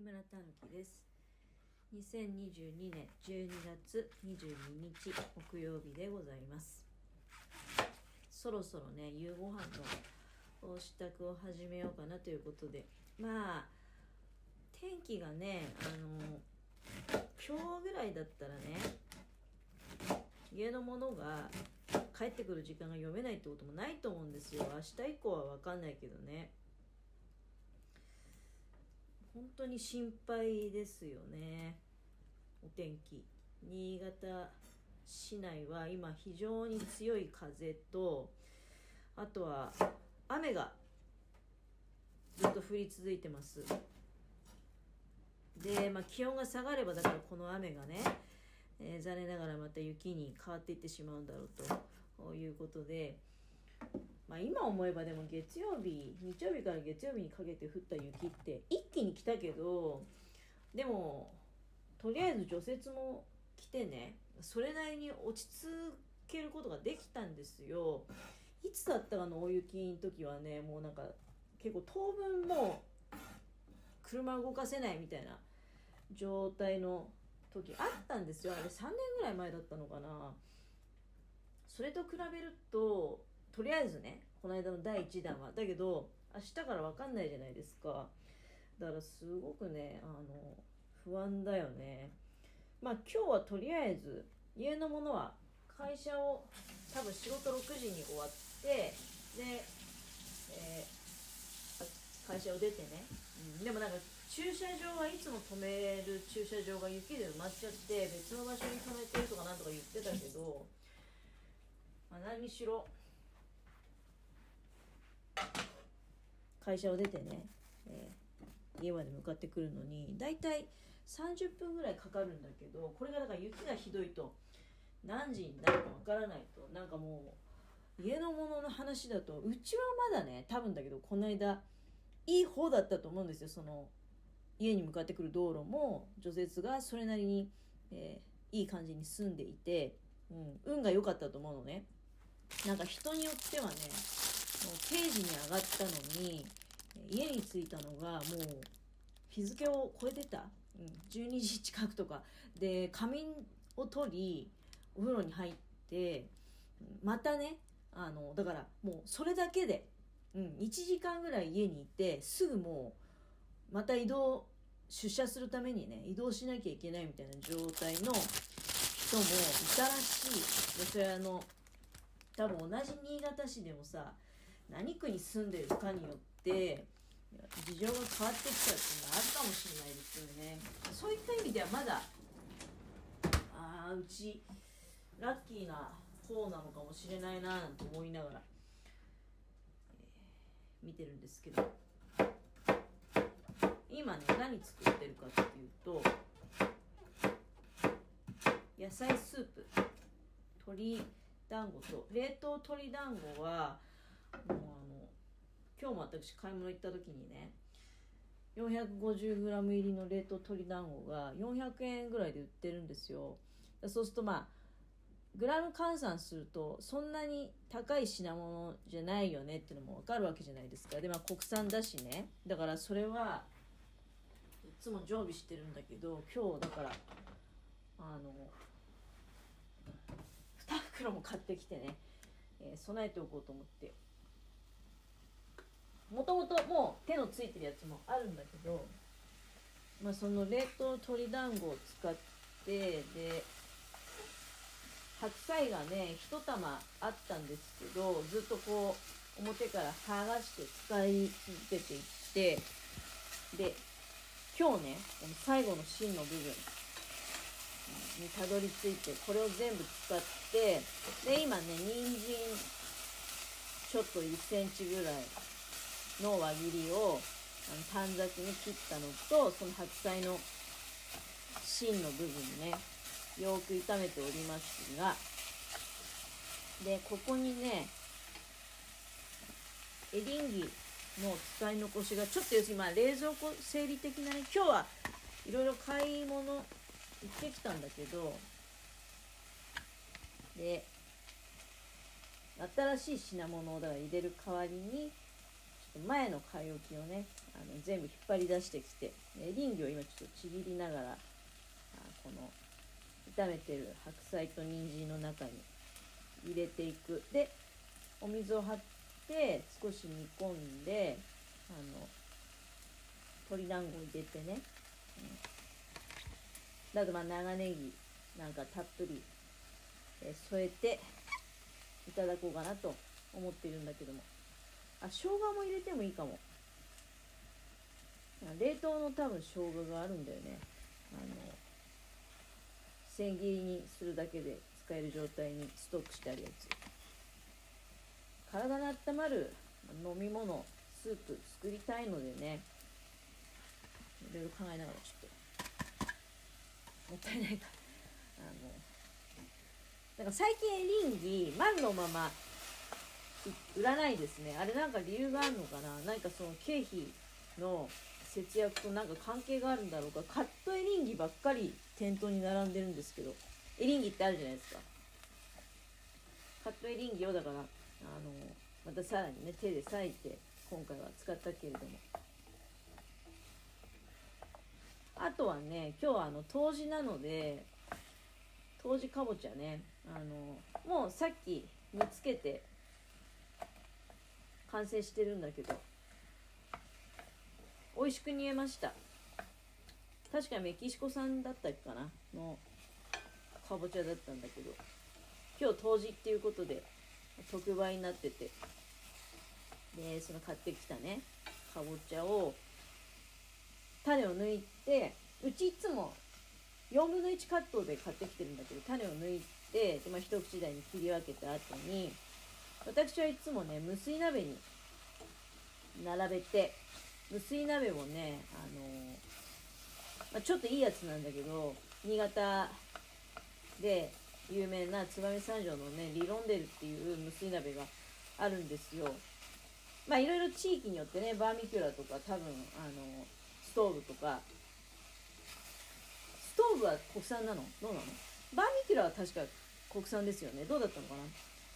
木村たぬきです。2022年12月22日木曜日でございます。そろそろね夕ご飯の支度を始めようかなということで。まあ天気がねあの今日ぐらいだったらね家のものが帰ってくる時間が読めないってこともないと思うんですよ。明日以降は分かんないけどね。本当に心配ですよね。お天気。新潟市内は今非常に強い風とあとは雨がずっと降り続いてます。で、まあ、気温が下がればだからこの雨がね、えー、残念ながらまた雪に変わっていってしまうんだろうということでまあ、今思えばでも月曜日日曜日から月曜日にかけて降った雪って一気に来たけどでもとりあえず除雪も来てねそれなりに落ち着けることができたんですよ。いつだったかの大雪の時はねもうなんか結構当分もう車動かせないみたいな状態の時あったんですよ。あれ3年ぐらい前だったのかな。それと比べるととりあえずねこの間の第1弾は。だけど明日から分かんないじゃないですか。だからすごくねあの不安だよね。まあ今日はとりあえず家のものは会社を多分仕事6時に終わってで、えー、会社を出てね、うん、でもなんか駐車場はいつも止める駐車場が雪で埋まっちゃって別の場所に止めてるとかなんとか言ってたけど、まあ、何しろ会社を出てね、えー、家まで向かってくるのに大体30分ぐらいかかるんだけどこれがだから雪がひどいと何時になるかわからないとなんかもう家のものの話だとうちはまだね多分だけどこの間いい方だったと思うんですよ。その家に向かってくる道路も除雪がそれなりに、えー、いい感じに住んでいて、うん、運が良かったと思うのね。なんか人によってはね定時に上がったのに家に着いたのがもう日付を超えてた、うん、12時近くとか。で仮眠を取りお風呂に入ってまたねあのだからもうそれだけで、うん、1時間ぐらい家にいてすぐもうまた移動出社するためにね移動しなきゃいけないみたいな状態の人もいたらしい。でそれあの多分同じ新潟市でもさ何区に住んでるかによって事情が変わってきたっていうのがあるかもしれないですよね。そういった意味ではまだああうちラッキーな方なのかもしれないななんて思いながら、えー、見てるんですけど。今ね何作ってるかっていうと野菜スープ。鶏団子と冷凍鶏団子はもうあの今日も私買い物行った時にね 450g 入りの冷凍鶏団子が400円ぐらいで売ってるんですよ。そうするとまあグラム換算するとそんなに高い品物じゃないよねっていうのも分かるわけじゃないですか。でまあ国産だしね。だからそれはいつも常備してるんだけど今日だからあの2袋も買ってきてね、えー、備えておこうと思って。もともともう手のついてるやつもあるんだけど、まあ、その冷凍鶏団子を使ってで白菜がね1玉あったんですけどずっとこう表から剥がして使い続けていってで今日ねこの最後の芯の部分にたどり着いてこれを全部使ってで今ね人参ちょっと1センチぐらいの輪切りをあの短冊に切ったのとその白菜の芯の部分ねよく炒めておりますがでここにねエリンギの使い残しがちょっと要するにまあ冷蔵庫整理的なね今日はいろいろ買い物行ってきたんだけどで新しい品物をだから入れる代わりに前の買い置きをねあの全部引っ張り出してきてエリンギを今ちょっとちぎりながらあこの炒めてる白菜と人参の中に入れていく。でお水を張って少し煮込んであの鶏団子入れてね、うん、だとまあ長ネギなんかたっぷり、え添えていただこうかなと思っているんだけども。あ生姜も入れてもいいかも。冷凍の多分生姜があるんだよね。あの千切りにするだけで使える状態にストックしてあるやつ。体の温まる飲み物スープ作りたいのでね。いろいろ考えながらちょっと。もったいないか。あのなんか最近エリンギ丸のまま売らないですね。あれなんか理由があるのかな？何かその経費の節約となんか関係があるんだろうか？カットエリンギばっかり店頭に並んでるんですけど。エリンギってあるじゃないですか。カットエリンギをだからあのまたさらにね手で裂いて今回は使ったけれども。あとはね今日はあの冬至なので冬至かぼちゃねあのもうさっき煮つけて完成してるんだけど。美味しく煮えました。確かメキシコ産だったっかな。のかぼちゃだったんだけど。今日冬至っていうことで特売になってて。でその買ってきたね。かぼちゃを種を抜いてうちいつも4分の1カットで買ってきてるんだけど種を抜いてで、まあ、一口大に切り分けた後に私はいつもね無水鍋に並べて無水鍋もねあのー、まあ、ちょっといいやつなんだけど新潟で有名な燕三条のねリロンデルっていう無水鍋があるんですよ。まあいろいろ地域によってねバーミキュラとか多分あのストーブとかストーブは国産なの？どうなの？バーミキュラは確か国産ですよね。どうだったのかな？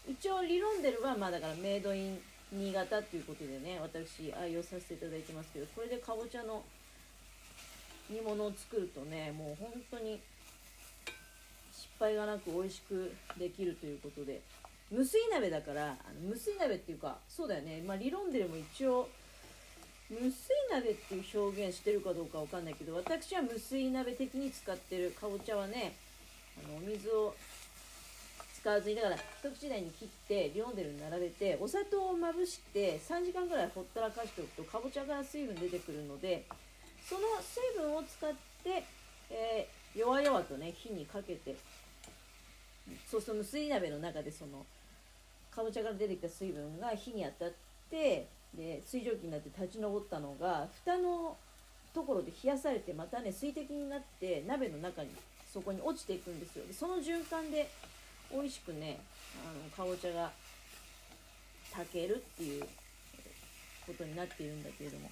一応リロンデルはまあだからメイドイン新潟っていうことでね私愛用させていただいてますけどこれでかぼちゃの煮物を作るとねもう本当に失敗がなく美味しくできるということで無水鍋だからあの無水鍋っていうかそうだよねまあ理論でも一応無水鍋っていう表現してるかどうかわかんないけど私は無水鍋的に使ってるかぼちゃはねあのお水を使わずにだから一口大に切ってリオンデルに並べてお砂糖をまぶして3時間ぐらいほったらかしておくとかぼちゃから水分出てくるのでその水分を使って、えー、弱々とね火にかけてそうすると無水鍋の中でそのかぼちゃから出てきた水分が火に当たってで水蒸気になって立ち上ったのが蓋のところで冷やされてまたね水滴になって鍋の中にそこに落ちていくんですよ。でその循環で美味しくねあのかぼちゃが炊けるっていうことになっているんだけれども、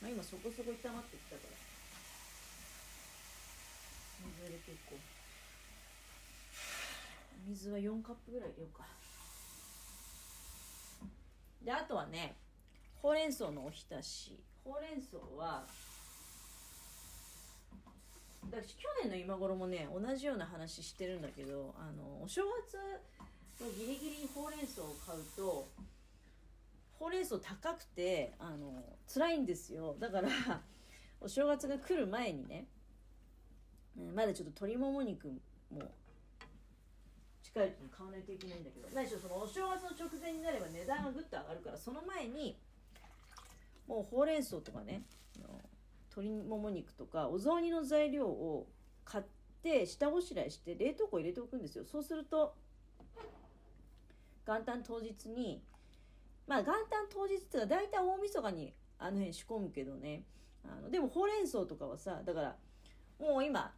まあ、今そこそこ炒まってきたから。水入れ結構水は4カップぐらい入れようか。であとはねほうれん草のおひたし。ほうれん草は私去年の今頃もね同じような話してるんだけどあのお正月のギリギリにほうれん草を買うとほうれん草高くてあの辛いんですよ。だからお正月が来る前にねまだちょっと鶏もも肉も近いうちに買わないといけないんだけど何しろそのお正月の直前になれば値段がぐっと上がるからその前にもうほうれん草とかね鶏もも肉とかお雑煮の材料を買って下ごしらえして冷凍庫入れておくんですよ。そうすると元旦当日にまあ元旦当日っていうのは大体大晦日にあの辺仕込むけどね。あのでもほうれん草とかはさだからもう今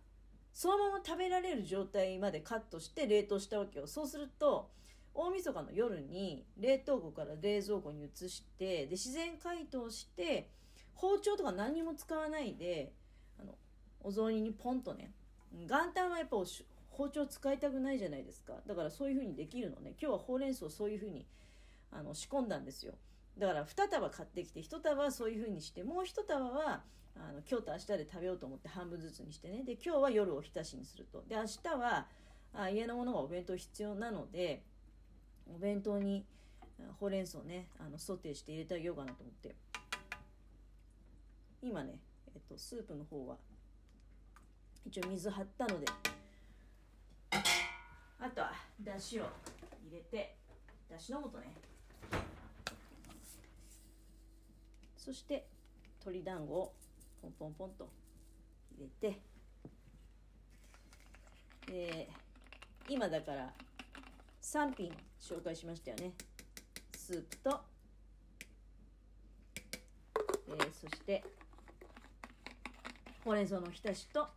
そのまま食べられる状態までカットして冷凍したわけよ。そうすると大晦日の夜に冷凍庫から冷蔵庫に移してで自然解凍して包丁とか何にも使わないであのお雑煮にポンとね元旦はやっぱ包丁使いたくないじゃないですか。だからそういう風にできるのね。今日はほうれん草そういう風にあの仕込んだんですよ。だから2束買ってきて1束はそういう風にしてもう1束はあの今日と明日で食べようと思って半分ずつにしてね。で今日は夜おひたしにすると。で明日はあ家のものがお弁当必要なのでお弁当にほうれん草ねあのソテーして入れてあげようかなと思って。今ね、えっと、スープの方は一応水張ったので。あとはだしを入れてだしの素ね。そして鶏団子をポンポンポンと入れて。で今だから3品紹介しましたよね。スープと、えー、そしてほうれん草の浸しと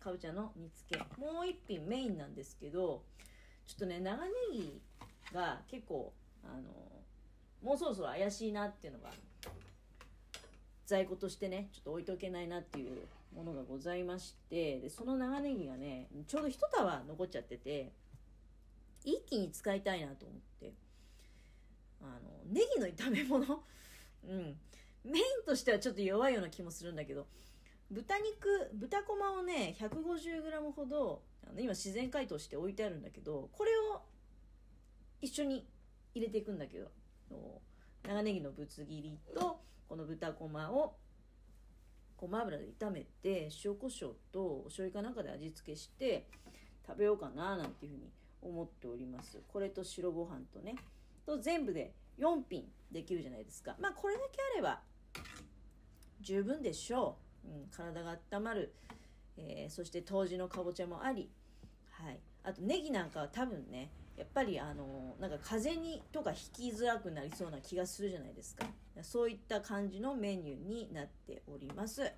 かぼちゃの煮付けもう一品メインなんですけどちょっとね長ネギが結構あのもうそろそろ怪しいなっていうのが在庫としてねちょっと置いとけないなっていうものがございましてでその長ネギがねちょうど一束残っちゃってて一気に使いたいなと思ってあのネギの炒め物？うん。メインとしてはちょっと弱いような気もするんだけど豚肉豚こまをね 150g ほどあの今自然解凍して置いてあるんだけどこれを一緒に入れていくんだけど長ネギのぶつ切りとこの豚こまをごま油で炒めて塩コショウとお醤油かなんかで味付けして食べようかななんていうふうに思っております。これと白ご飯とね。と全部で4品できるじゃないですか。まあこれだけあれば十分でしょう、うん、体が温まる、えー、そして冬至のかぼちゃもありはいあとネギなんかは多分ねやっぱりあのなんか風邪にとか引きづらくなりそうな気がするじゃないですかそういった感じのメニューになっております。